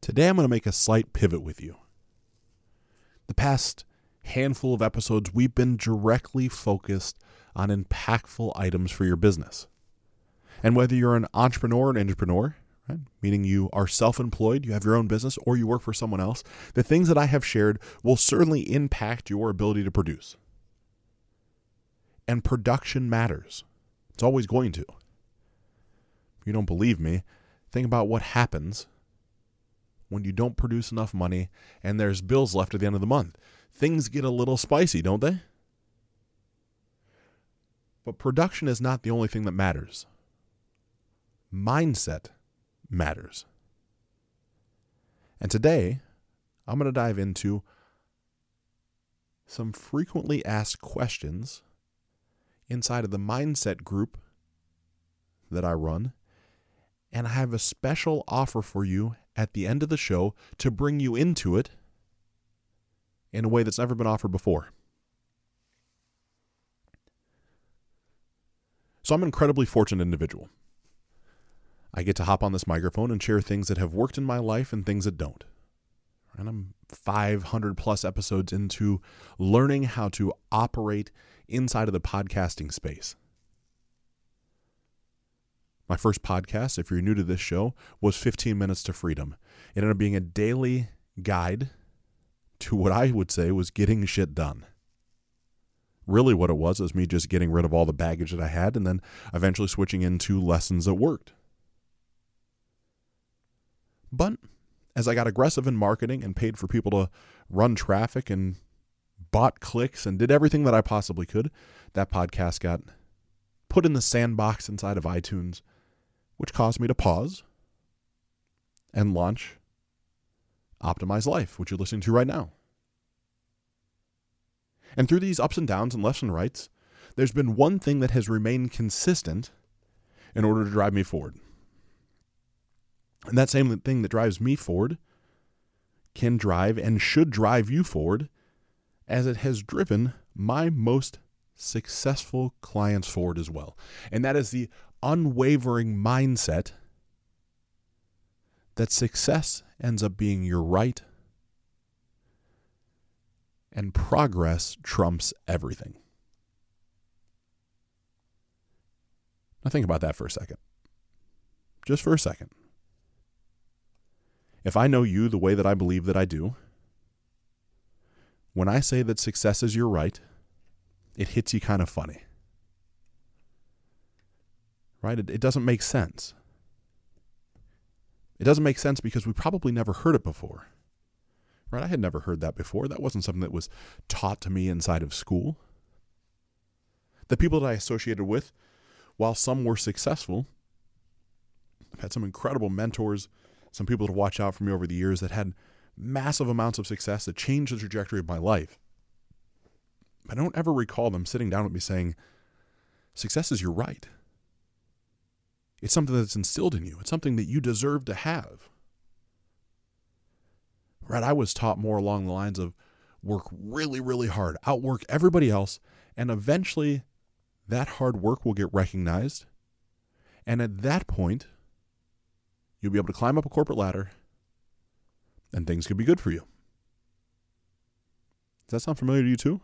Today I'm going to make a slight pivot with you. The past handful of episodes, we've been directly focused on impactful items for your business. And whether you're an entrepreneur, an entrepreneur, right, meaning you are self employed, you have your own business, or you work for someone else, the things that I have shared will certainly impact your ability to produce. And production matters, it's always going to. If you don't believe me, think about what happens when you don't produce enough money and there's bills left at the end of the month. Things get a little spicy, don't they? But production is not the only thing that matters. Mindset matters. And today, I'm going to dive into some frequently asked questions inside of the mindset group that I run. And I have a special offer for you at the end of the show to bring you into it in a way that's never been offered before. So I'm an incredibly fortunate individual. I get to hop on this microphone and share things that have worked in my life and things that don't. And I'm 500 plus episodes into learning how to operate inside of the podcasting space. My first podcast, if you're new to this show, was 15 Minutes to Freedom. It ended up being a daily guide to what I would say was getting shit done. Really, what it was was me just getting rid of all the baggage that I had and then eventually switching into lessons that worked. But as I got aggressive in marketing and paid for people to run traffic and bought clicks and did everything that I possibly could, that podcast got put in the sandbox inside of iTunes which caused me to pause and launch Optimize Life, which you're listening to right now. And through these ups and downs and lefts and rights, there's been one thing that has remained consistent in order to drive me forward. And that same thing that drives me forward can drive and should drive you forward as it has driven my most successful clients forward as well. And that is the unwavering mindset that success ends up being your right and progress trumps everything. Now, think about that for a second. Just for a second. If I know you the way that I believe that I do, when I say that success is your right, it hits you kind of funny right? It, it doesn't make sense. It doesn't make sense because we probably never heard it before. Right? I had never heard that before. That wasn't something that was taught to me inside of school. The people that I associated with, while some were successful, I've had some incredible mentors, some people to watch out for me over the years that had massive amounts of success that changed the trajectory of my life. I don't ever recall them sitting down with me saying, Success is your right. It's something that's instilled in you. It's something that you deserve to have. Right? I was taught more along the lines of work really, really hard, outwork everybody else, and eventually that hard work will get recognized. And at that point, you'll be able to climb up a corporate ladder and things could be good for you. Does that sound familiar to you too?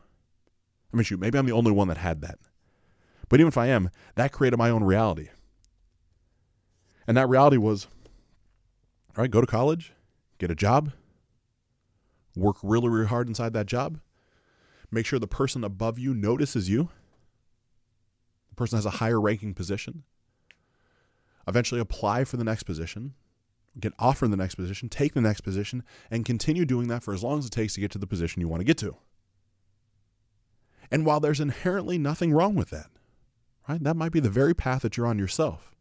I mean, shoot, maybe I'm the only one that had that. But even if I am, that created my own reality. And that reality was all right, go to college, get a job, work really, really hard inside that job, make sure the person above you notices you, the person has a higher ranking position, eventually apply for the next position, get offered the next position, take the next position, and continue doing that for as long as it takes to get to the position you want to get to. And while there's inherently nothing wrong with that, right? That might be the very path that you're on yourself.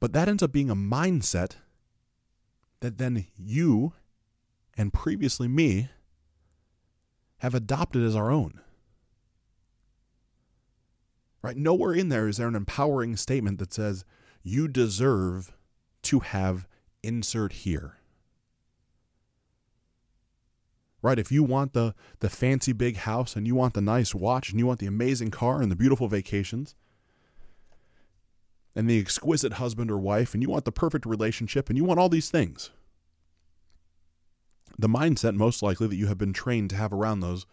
But that ends up being a mindset that then you and previously me have adopted as our own. Right? Nowhere in there is there an empowering statement that says you deserve to have insert here. Right? If you want the the fancy big house and you want the nice watch and you want the amazing car and the beautiful vacations, and the exquisite husband or wife, and you want the perfect relationship, and you want all these things. The mindset, most likely, that you have been trained to have around those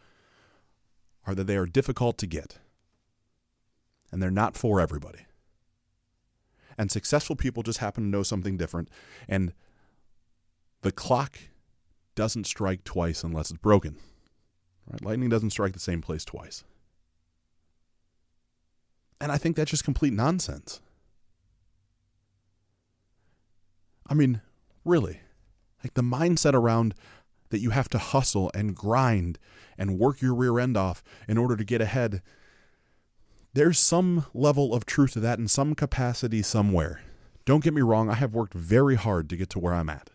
are that they are difficult to get and they're not for everybody. And successful people just happen to know something different. And the clock doesn't strike twice unless it's broken. Right? Lightning doesn't strike the same place twice. And I think that's just complete nonsense. I mean, really. Like the mindset around that you have to hustle and grind and work your rear end off in order to get ahead. There's some level of truth to that in some capacity somewhere. Don't get me wrong, I have worked very hard to get to where I'm at.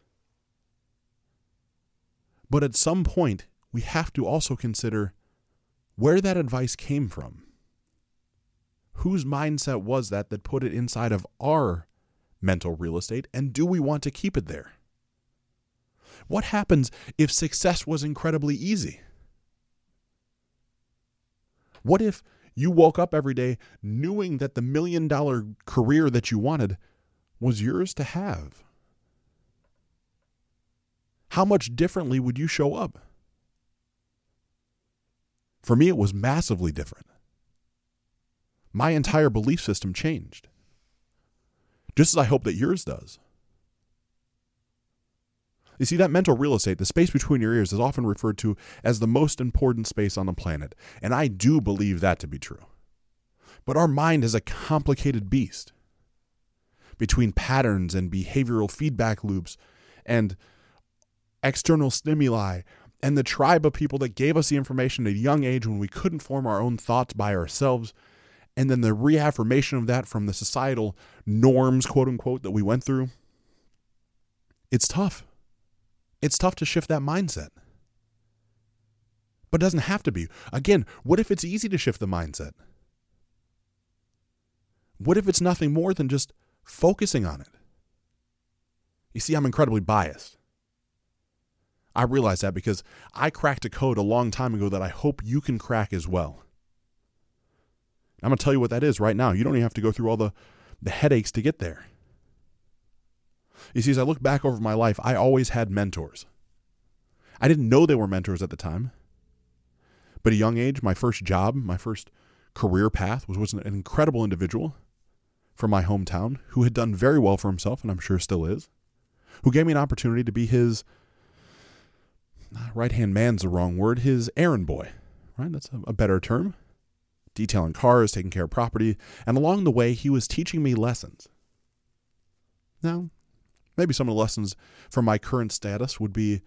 But at some point, we have to also consider where that advice came from. Whose mindset was that that put it inside of our mental real estate, and do we want to keep it there? What happens if success was incredibly easy? What if you woke up every day knowing that the million dollar career that you wanted was yours to have? How much differently would you show up? For me, it was massively different. My entire belief system changed, just as I hope that yours does. You see, that mental real estate, the space between your ears, is often referred to as the most important space on the planet. And I do believe that to be true. But our mind is a complicated beast. Between patterns and behavioral feedback loops and external stimuli and the tribe of people that gave us the information at a young age when we couldn't form our own thoughts by ourselves, and then the reaffirmation of that from the societal norms, quote unquote, that we went through, it's tough. It's tough to shift that mindset. But it doesn't have to be. Again, what if it's easy to shift the mindset? What if it's nothing more than just focusing on it? You see, I'm incredibly biased. I realize that because I cracked a code a long time ago that I hope you can crack as well. I'm going to tell you what that is right now. You don't even have to go through all the, the headaches to get there. You see, as I look back over my life, I always had mentors. I didn't know they were mentors at the time. But at a young age, my first job, my first career path was, was an incredible individual from my hometown who had done very well for himself, and I'm sure still is, who gave me an opportunity to be his ah, right hand man's the wrong word, his errand boy, right? That's a, a better term. Detailing cars, taking care of property, and along the way, he was teaching me lessons. Now, Maybe some of the lessons from my current status would be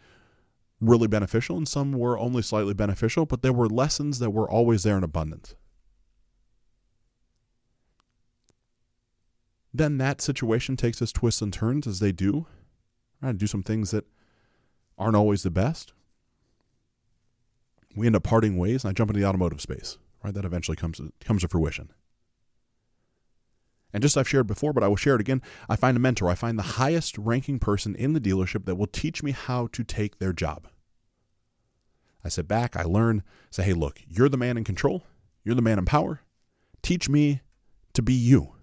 really beneficial, and some were only slightly beneficial, but there were lessons that were always there in abundance. Then that situation takes its twists and turns as they do. Right? Do some things that aren't always the best. We end up parting ways, and I jump into the automotive space. Right, that eventually comes to, comes to fruition. And just I've shared before, but I will share it again, I find a mentor. I find the highest ranking person in the dealership that will teach me how to take their job. I sit back, I learn, say, hey, look, you're the man in control, you're the man in power. Teach me to be you.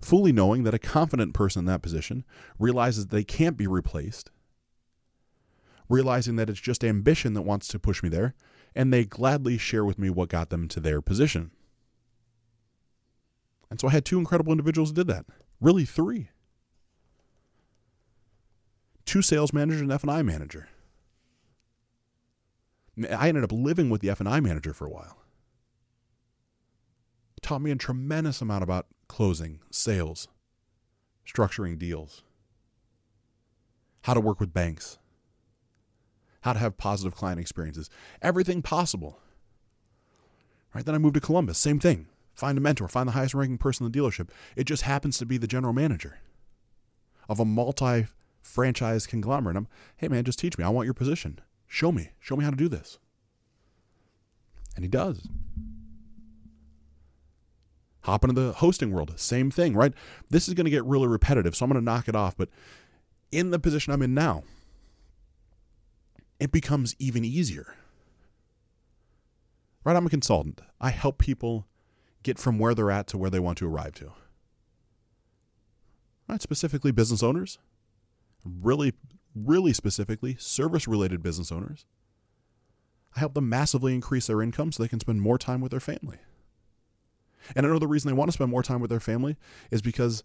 Fully knowing that a confident person in that position realizes they can't be replaced, realizing that it's just ambition that wants to push me there, and they gladly share with me what got them to their position. And so I had two incredible individuals did that. Really, three. Two sales managers and F&I manager. I ended up living with the F&I manager for a while. It taught me a tremendous amount about closing, sales, structuring deals, how to work with banks, how to have positive client experiences, everything possible. Right? Then I moved to Columbus, same thing. Find a mentor, find the highest ranking person in the dealership. It just happens to be the general manager of a multi franchise conglomerate. I'm, hey man, just teach me. I want your position. Show me. Show me how to do this. And he does. Hop into the hosting world. Same thing, right? This is going to get really repetitive, so I'm going to knock it off. But in the position I'm in now, it becomes even easier. Right? I'm a consultant. I help people get from where they're at to where they want to arrive to. Right, specifically business owners, really, really specifically service related business owners. I help them massively increase their income so they can spend more time with their family. And I know the reason they want to spend more time with their family is because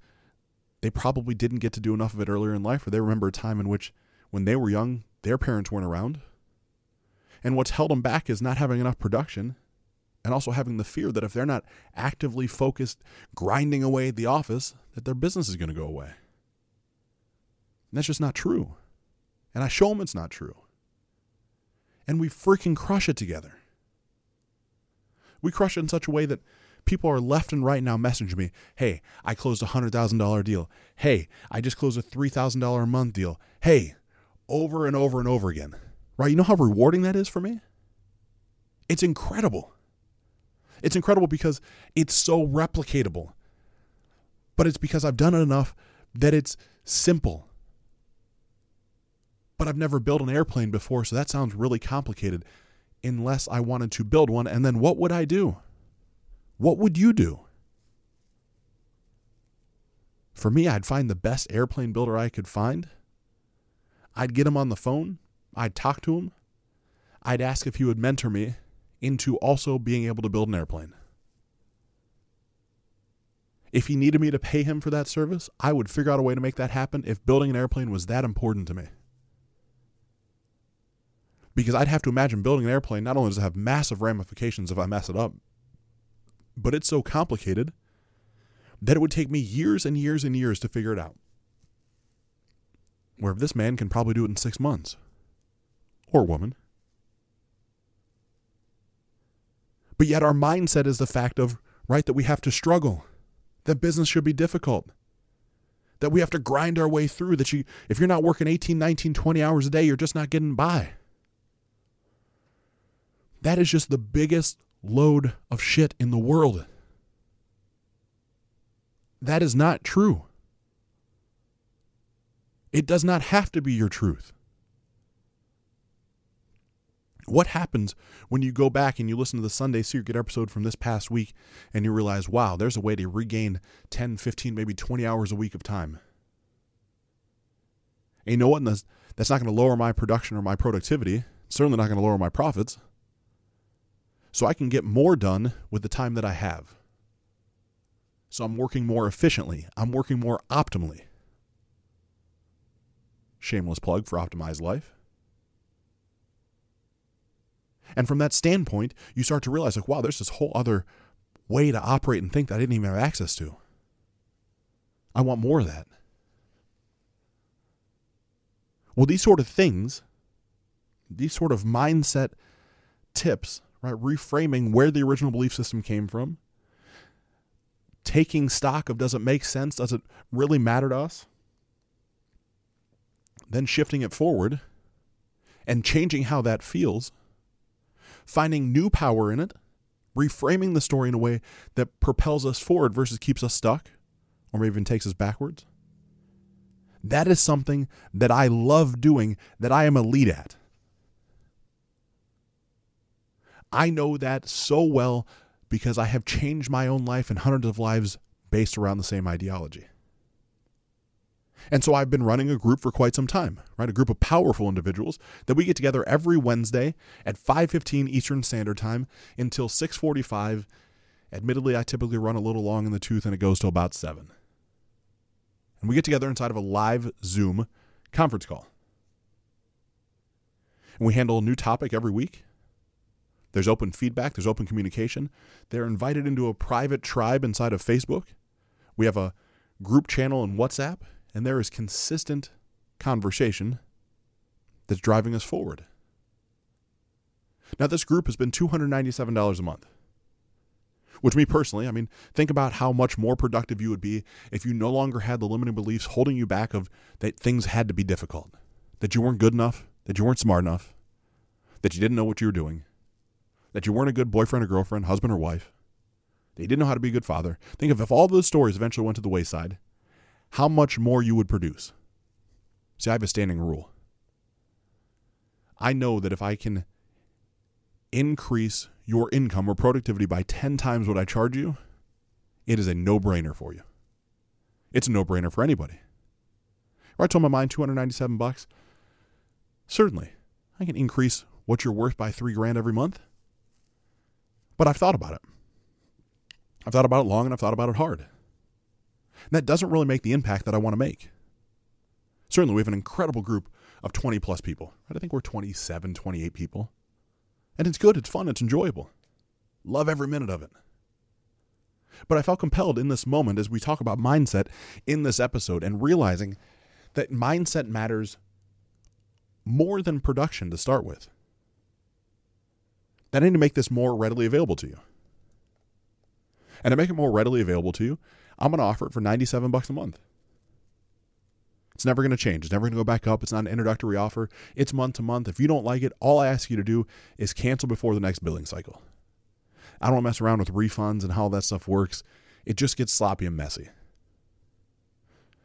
they probably didn't get to do enough of it earlier in life, or they remember a time in which, when they were young, their parents weren't around. And what's held them back is not having enough production and also having the fear that if they're not actively focused, grinding away at the office, that their business is going to go away. And that's just not true. And I show them it's not true. And we freaking crush it together. We crush it in such a way that people are left and right now messaging me, hey, I closed a $100,000 deal. Hey, I just closed a $3,000 a month deal. Hey, over and over and over again. Right? You know how rewarding that is for me? It's incredible. It's incredible because it's so replicatable. But it's because I've done it enough that it's simple. But I've never built an airplane before, so that sounds really complicated unless I wanted to build one. And then what would I do? What would you do? For me, I'd find the best airplane builder I could find. I'd get him on the phone. I'd talk to him. I'd ask if he would mentor me into also being able to build an airplane. If he needed me to pay him for that service, I would figure out a way to make that happen if building an airplane was that important to me. Because I'd have to imagine building an airplane not only does it have massive ramifications if I mess it up, but it's so complicated that it would take me years and years and years to figure it out. Where this man can probably do it in six months. Or woman. But yet our mindset is the fact of, right, that we have to struggle, that business should be difficult, that we have to grind our way through, that you, if you're not working 18, 19, 20 hours a day, you're just not getting by. That is just the biggest load of shit in the world. That is not true. It does not have to be your truth. What happens when you go back and you listen to the Sunday Secret episode from this past week and you realize, wow, there's a way to regain 10, 15, maybe 20 hours a week of time? And you know what? That's, not going to lower my production or my productivity. It's certainly not going to lower my profits so I can get more done with the time that I have. So I'm working more efficiently, I'm working more optimally. Shameless plug for Optimize Life. And from that standpoint, you start to realize, like, wow, there's this whole other way to operate and think that I didn't even have access to. I want more of that. Well, these sort of things, these sort of mindset tips right? Reframing where the original belief system came from, taking stock of does it make sense? Does it really matter to us? Then shifting it forward and changing how that feels, finding new power in it, reframing the story in a way that propels us forward versus keeps us stuck or even takes us backwards. That is something that I love doing, that I am elite at. I know that so well because I have changed my own life and hundreds of lives based around the same ideology. And so I've been running a group for quite some time, right? A group of powerful individuals that we get together every Wednesday at 5:15 Eastern Standard Time until 6:45. Admittedly, I typically run a little long in the tooth and it goes to about 7. And we get together inside of a live Zoom conference call. And we handle a new topic every week there's open feedback, there's open communication. They're invited into a private tribe inside of Facebook. We have a group channel in WhatsApp, and there is consistent conversation that's driving us forward. Now, this group has been $297 a month. Which, me personally, I mean, think about how much more productive you would be if you no longer had the limiting beliefs holding you back of that things had to be difficult, that you weren't good enough, that you weren't smart enough, that you didn't know what you were doing, that you weren't a good boyfriend or girlfriend, husband or wife, that you didn't know how to be a good father. Think of if all those stories eventually went to the wayside, how much more you would produce. See, I have a standing rule. I know that if I can increase your income or productivity by 10 times what I charge you, it is a no brainer for you. It's a no brainer for anybody. Right to my mind, 297 bucks. Certainly, I can increase what you're worth by three grand every month. But I've thought about it. I've thought about it long and I've thought about it hard. And that doesn't really make the impact that I want to make. Certainly, we have an incredible group of 20 plus people. I think we're 27, 28 people. And it's good, it's fun, it's enjoyable. Love every minute of it. But I felt compelled in this moment as we talk about mindset in this episode and realizing that mindset matters more than production to start with. That I need to make this more readily available to you. And to make it more readily available to you, I'm going to offer it for 97 bucks a month. It's never going to change. It's never going to go back up. It's not an introductory offer. It's month to month. If you don't like it, all I ask you to do is cancel before the next billing cycle. I don't mess around with refunds and how that stuff works. It just gets sloppy and messy.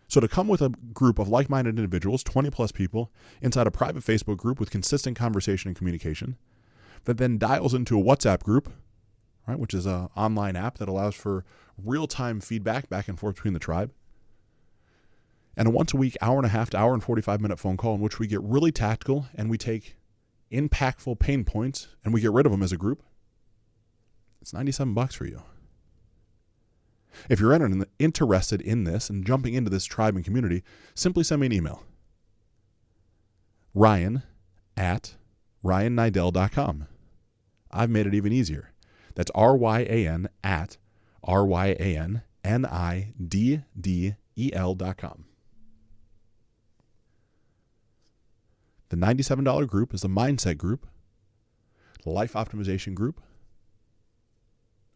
So, to come with a group of like minded individuals, 20 plus people, inside a private Facebook group with consistent conversation and communication, that then dials into a WhatsApp group, right, which is an online app that allows for real time feedback back and forth between the tribe, and a once a week, hour and a half to hour and 45 minute phone call in which we get really tactical and we take impactful pain points and we get rid of them as a group. It's 97 bucks for you. If you're interested in this and jumping into this tribe and community, simply send me an email. Ryan at ryanniddel.com. I've made it even easier. That's R Y A N at R Y A N N I D D E L.com. The $97 group is the mindset group, the life optimization group.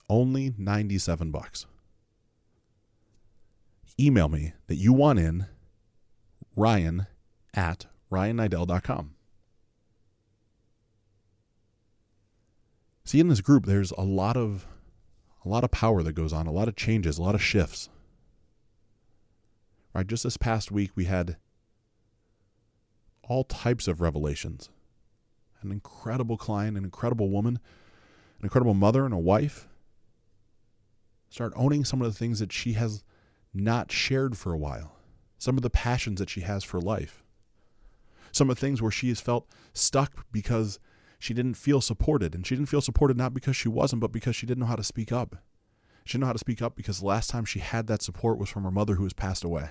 Only 97 bucks. Email me that you want in ryan at ryanniddel.com. See, in this group, there's a lot of a lot of power that goes on, a lot of changes, a lot of shifts. Right, just this past week we had all types of revelations. An incredible client, an incredible woman, an incredible mother, and a wife. Start owning some of the things that she has not shared for a while, some of the passions that she has for life, some of the things where she has felt stuck because she didn't feel supported. And she didn't feel supported not because she wasn't, but because she didn't know how to speak up. She didn't know how to speak up because the last time she had that support was from her mother who has passed away.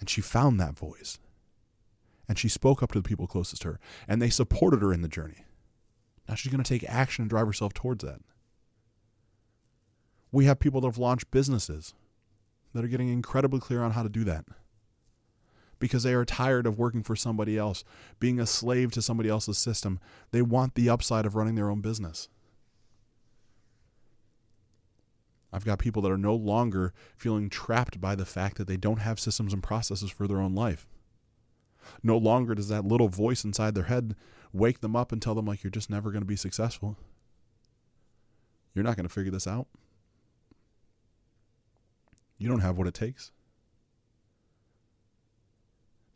And she found that voice and she spoke up to the people closest to her, and they supported her in the journey. Now she's going to take action and drive herself towards that. We have people that have launched businesses that are getting incredibly clear on how to do that because they are tired of working for somebody else, being a slave to somebody else's system. They want the upside of running their own business. I've got people that are no longer feeling trapped by the fact that they don't have systems and processes for their own life. No longer does that little voice inside their head wake them up and tell them, like, you're just never going to be successful. You're not going to figure this out. You don't have what it takes.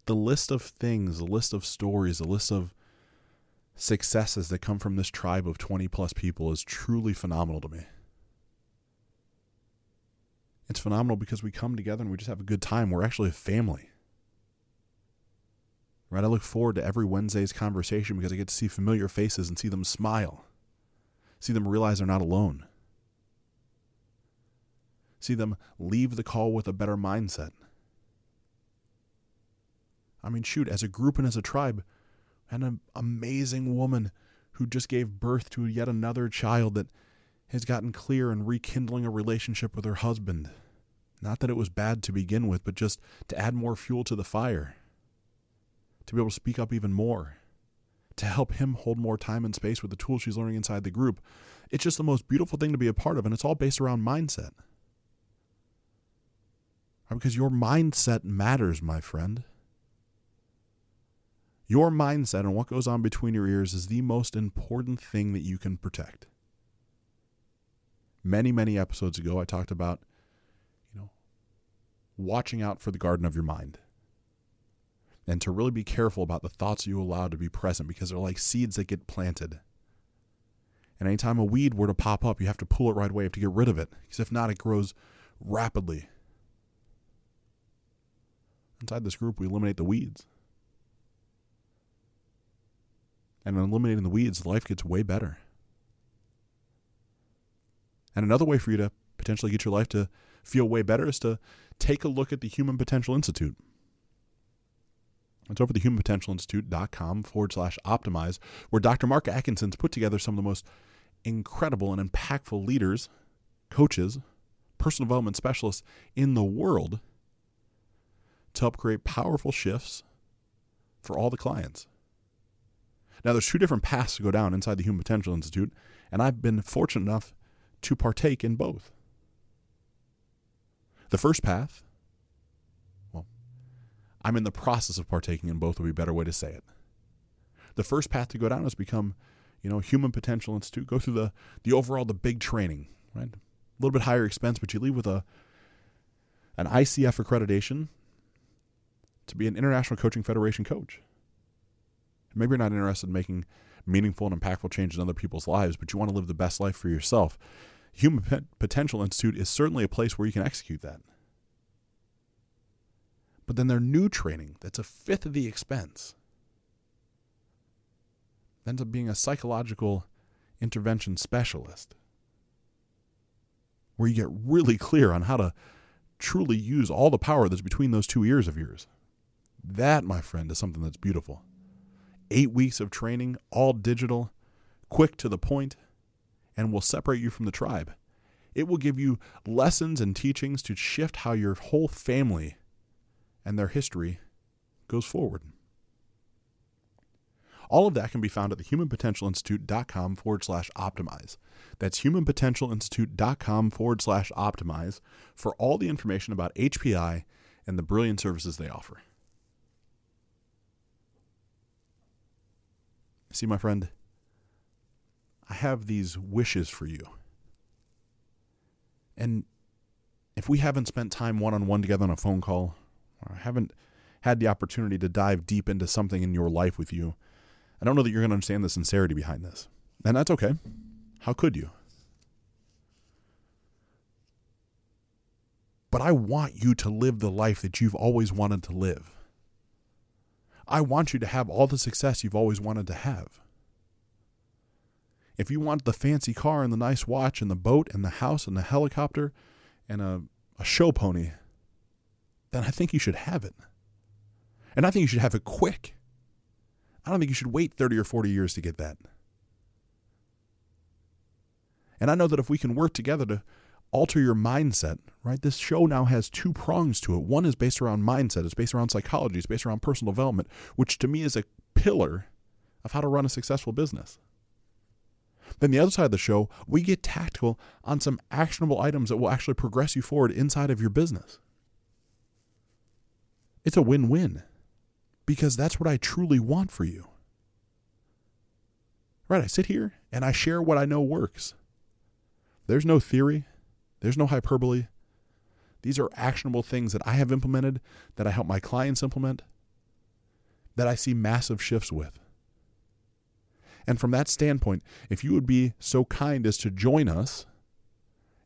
The list of things, the list of stories, the list of successes that come from this tribe of 20 plus people is truly phenomenal to me. It's phenomenal because we come together and we just have a good time. We're actually a family. Right? I look forward to every Wednesday's conversation because I get to see familiar faces and see them smile, see them realize they're not alone, see them leave the call with a better mindset. I mean, shoot, as a group and as a tribe, and an amazing woman who just gave birth to yet another child that has gotten clear and rekindling a relationship with her husband. Not that it was bad to begin with, but just to add more fuel to the fire to be able to speak up even more, to help him hold more time and space with the tools she's learning inside the group. It's just the most beautiful thing to be a part of, and it's all based around mindset. Because your mindset matters, my friend. Your mindset and what goes on between your ears is the most important thing that you can protect. Many, many episodes ago, I talked about, you know, watching out for the garden of your mind and to really be careful about the thoughts you allow to be present because they're like seeds that get planted. And anytime a weed were to pop up, you have to pull it right away. You have to get rid of it. Because if not, it grows rapidly. Inside this group, we eliminate the weeds. And eliminating the weeds, life gets way better. And another way for you to potentially get your life to feel way better is to take a look at the Human Potential Institute. It's over at the humanpotentialinstitute.com forward slash optimize, where Dr. Mark Atkinson's put together some of the most incredible and impactful leaders, coaches, personal development specialists in the world to help create powerful shifts for all the clients. Now, there's two different paths to go down inside the Human Potential Institute, and I've been fortunate enough to partake in both. The first path, well, I'm in the process of partaking in both, would be a better way to say it. The first path to go down is become, you know, Human Potential Institute, go through the, the overall, the big training, right? A little bit higher expense, but you leave with a an ICF accreditation to be an International Coaching Federation coach. Maybe you're not interested in making meaningful and impactful change in other people's lives, but you want to live the best life for yourself. Human Potential Institute is certainly a place where you can execute that. But then their new training, that's a fifth of the expense, ends up being a psychological intervention specialist, where you get really clear on how to truly use all the power that's between those two ears of yours. That, my friend, is something that's beautiful. Eight weeks of training, all digital, quick to the point, and will separate you from the tribe. It will give you lessons and teachings to shift how your whole family and their history goes forward. All of that can be found at the humanpotentialinstitute.com forward slash optimize. That's humanpotentialinstitute.com forward slash optimize for all the information about HPI and the brilliant services they offer. See, my friend, I have these wishes for you. And if we haven't spent time one on one together on a phone call, or I haven't had the opportunity to dive deep into something in your life with you, I don't know that you're going to understand the sincerity behind this. And that's okay. How could you? But I want you to live the life that you've always wanted to live. I want you to have all the success you've always wanted to have. If you want the fancy car and the nice watch and the boat and the house and the helicopter and a, a show pony, then I think you should have it. And I think you should have it quick. I don't think you should wait 30 or 40 years to get that. And I know that if we can work together to alter your mindset, right? This show now has two prongs to it. One is based around mindset, it's based around psychology, it's based around personal development, which to me is a pillar of how to run a successful business. Then the other side of the show, we get tactical on some actionable items that will actually progress you forward inside of your business. It's a win win because that's what I truly want for you. Right? I sit here and I share what I know works. There's no theory, there's no hyperbole. These are actionable things that I have implemented, that I help my clients implement, that I see massive shifts with. And from that standpoint, if you would be so kind as to join us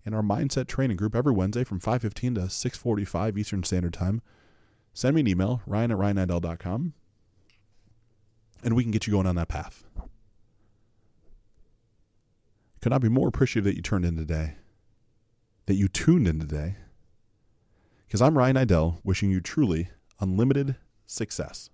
in our mindset training group every Wednesday from 5:15 to 6:45 Eastern Standard Time, send me an email, ryan at ryanniddel.com, and we can get you going on that path. Could not be more appreciative that you turned in today that you tuned in today. Because I'm Ryan Niddel, wishing you truly unlimited success.